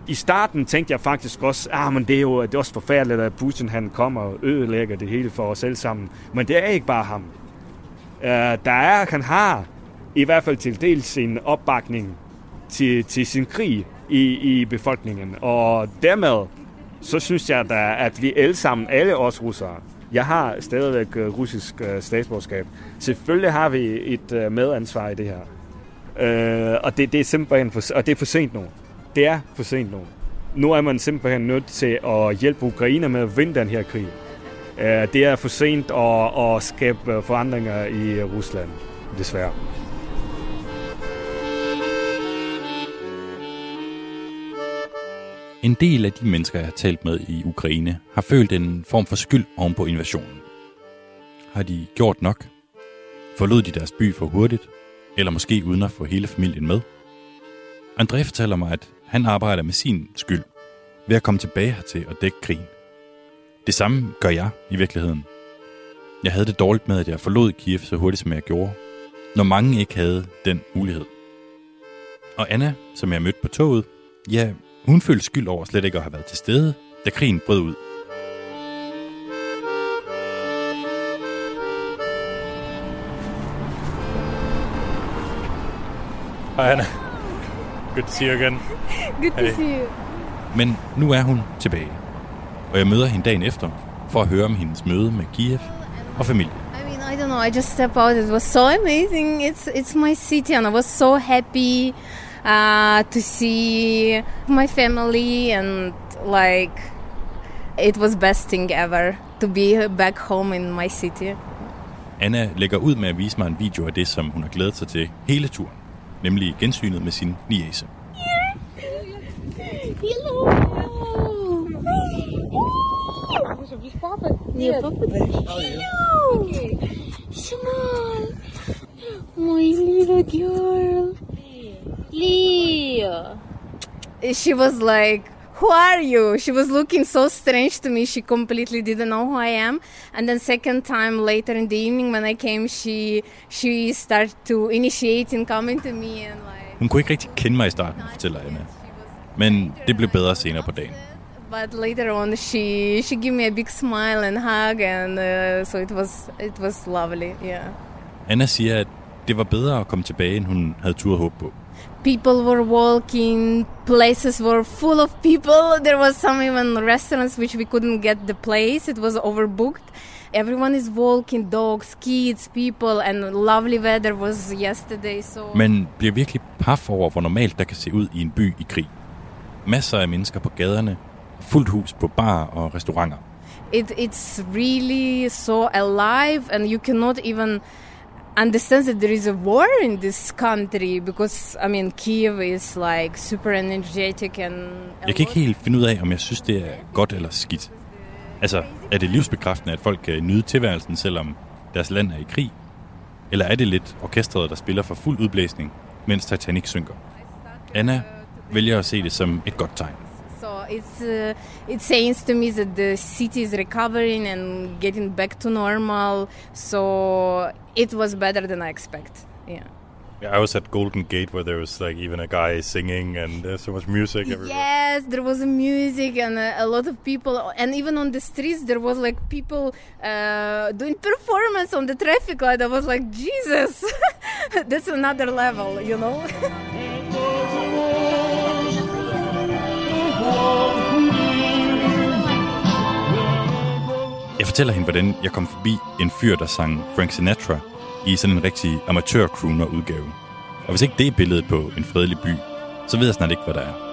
I starten tænkte jeg faktisk også, ah, men det er jo det er også forfærdeligt, at Putin han kommer og ødelægger det hele for os alle sammen. Men det er ikke bare ham. Uh, der er, han har i hvert fald til dels sin opbakning til, til sin krig i, i befolkningen. Og dermed, så synes jeg da, at vi alle sammen, alle os russere, jeg har stadigvæk øh, russisk øh, statsborgerskab. Selvfølgelig har vi et øh, medansvar i det her. Uh, og det, det er simpelthen for, og det er for sent nu. Det er for sent nu. Nu er man simpelthen nødt til at hjælpe Ukraine med at vinde den her krig. Uh, det er for sent at, at skabe forandringer i Rusland, desværre. En del af de mennesker, jeg har talt med i Ukraine, har følt en form for skyld oven på invasionen. Har de gjort nok? Forlod de deres by for hurtigt? Eller måske uden at få hele familien med? André fortæller mig, at han arbejder med sin skyld ved at komme tilbage hertil og dække krigen. Det samme gør jeg i virkeligheden. Jeg havde det dårligt med, at jeg forlod Kiev så hurtigt, som jeg gjorde, når mange ikke havde den mulighed. Og Anna, som jeg mødte på toget, ja, hun følte skyld over slet ikke at have været til stede, da krigen brød ud. Hej Anna. Good to see you again. Good to Hey. see you. Men nu er hun tilbage, og jeg møder hende dagen efter for at høre om hendes møde med Kiev og familien. I mean, I don't know. I just stepped out. It was so amazing. It's it's my city, and I was so happy uh, to see my family and like it was best thing ever to be back home in my city. Anna lægger ud med at vise mig en video af det, som hun har glædet sig til hele turen, nemlig gensynet med sin niece. Нет, папа Okay. Smile. My little girl. Leo. She was like, "Who are you?" She was looking so strange to me. She completely didn't know who I am. And then second time later in the evening when I came, she she started to initiate and coming to me and like. Hun kunne ikke rigtig kende mig i starten, fortæller Anna. Men det blev bedre senere på dagen. But later on, she she gave me a big smile and hug, and uh, so it was it was lovely. Yeah. Anna siger, at det var bedre at komme tilbage, end hun havde tur håb på. People were walking, places were full of people. [laughs] There was some even restaurants which we couldn't get the place. It was overbooked. Everyone is walking, dogs, kids, people, and lovely weather was yesterday. So Men bliver virkelig paf over, hvor normalt der kan se ud i en by i krig. Masser af mennesker på gaderne, fuldt hus på bar og restauranter. it it's really so alive, and you cannot even understands that there is a war in this country because I mean Kiev is like super energetic and Jeg kan ikke helt finde ud af, om jeg synes, det er godt eller skidt. Altså, er det livsbekræftende, at folk øh, kan nyde tilværelsen, selvom deres land er i krig? Eller er det lidt orkestret, der spiller for fuld udblæsning, mens Titanic synker? Anna vælger at se det som et godt tegn. It's uh, it seems to me that the city is recovering and getting back to normal. So it was better than I expect. Yeah. Yeah, I was at Golden Gate where there was like even a guy singing and there's so much music everywhere. Yes, there was music and a, a lot of people, and even on the streets there was like people uh, doing performance on the traffic light. I was like, Jesus, [laughs] that's another level, you know. [laughs] Jeg fortæller hende, hvordan jeg kom forbi en fyr, der sang Frank Sinatra i sådan en rigtig amatør-crooner-udgave. Og hvis ikke det er billedet på en fredelig by, så ved jeg snart ikke, hvad der er.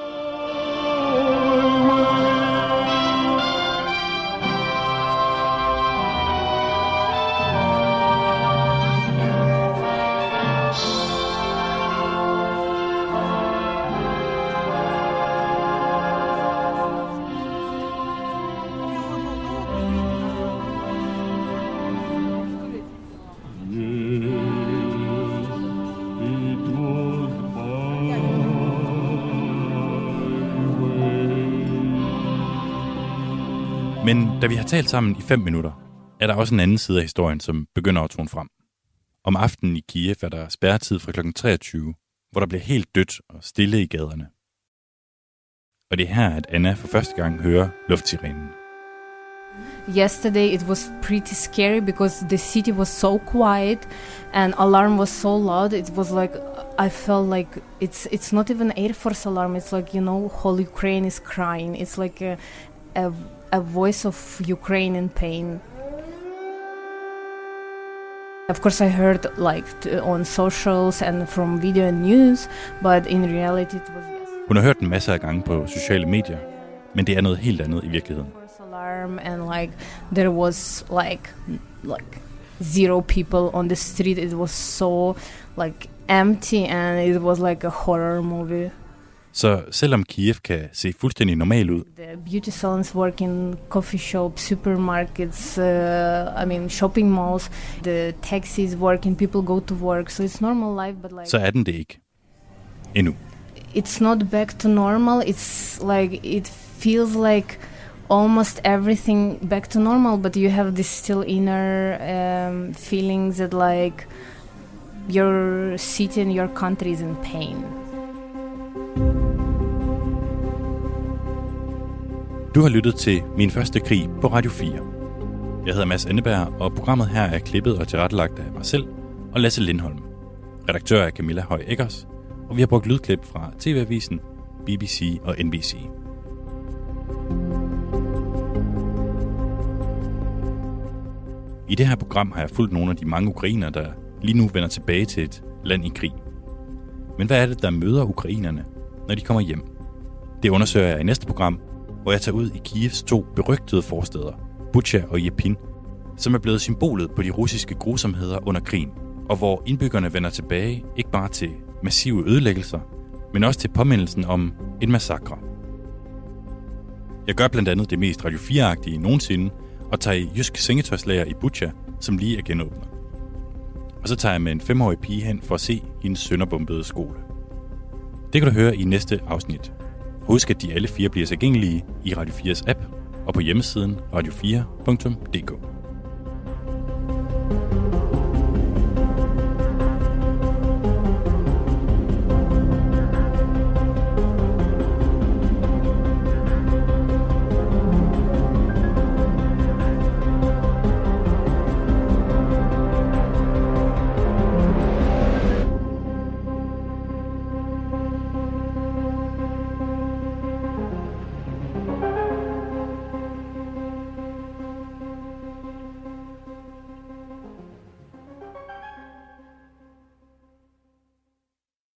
Men da vi har talt sammen i 5 minutter, er der også en anden side af historien, som begynder at tone frem. Om aftenen i Kiev er der spærretid fra kl. 23, hvor der bliver helt dødt og stille i gaderne. Og det er her, at Anna for første gang hører luftsirenen. Yesterday it was pretty scary because the city was so quiet and alarm was so loud. It was like I felt like it's it's not even Air Force alarm. It's like you know, whole Ukraine is crying. It's like a a, a voice of Ukraine in pain. Of course, I heard like on socials and from video and news, but in reality, it was yes. Hun har hørt en masse af gange på sociale medier, men det er noget helt andet i virkeligheden. alarm and like there was like like zero people on the street it was so like empty and it was like a horror movie Så selvom Kiev kan se fuldstændig normal ud, the beauty salons work in coffee shops supermarkets uh, i mean shopping malls the taxis working people go to work so it's normal life but like så er den det ikke. Endnu. it's not back to normal it's like it feels like almost everything back to normal but you have this still inner um, feelings that like your city and your country is in pain du har lyttet til Min Første Krig på Radio 4. Jeg hedder Mads Anneberg, og programmet her er klippet og tilrettelagt af mig selv og Lasse Lindholm. Redaktør er Camilla Høj Eggers, og vi har brugt lydklip fra TV-avisen, BBC og NBC. I det her program har jeg fulgt nogle af de mange ukrainer, der lige nu vender tilbage til et land i krig. Men hvad er det, der møder ukrainerne, når de kommer hjem? Det undersøger jeg i næste program, hvor jeg tager ud i Kievs to berygtede forsteder, Bucha og Jepin, som er blevet symbolet på de russiske grusomheder under krigen, og hvor indbyggerne vender tilbage ikke bare til massive ødelæggelser, men også til påmindelsen om en massakre. Jeg gør blandt andet det mest Radio 4-agtige nogensinde, og tager i Jysk Sengetøjslager i Bucha, som lige er genåbnet. Og så tager jeg med en femårig pige hen for at se hendes sønderbombede skole. Det kan du høre i næste afsnit. Husk, at de alle fire bliver tilgængelige i Radio 4's app og på hjemmesiden radio4.dk.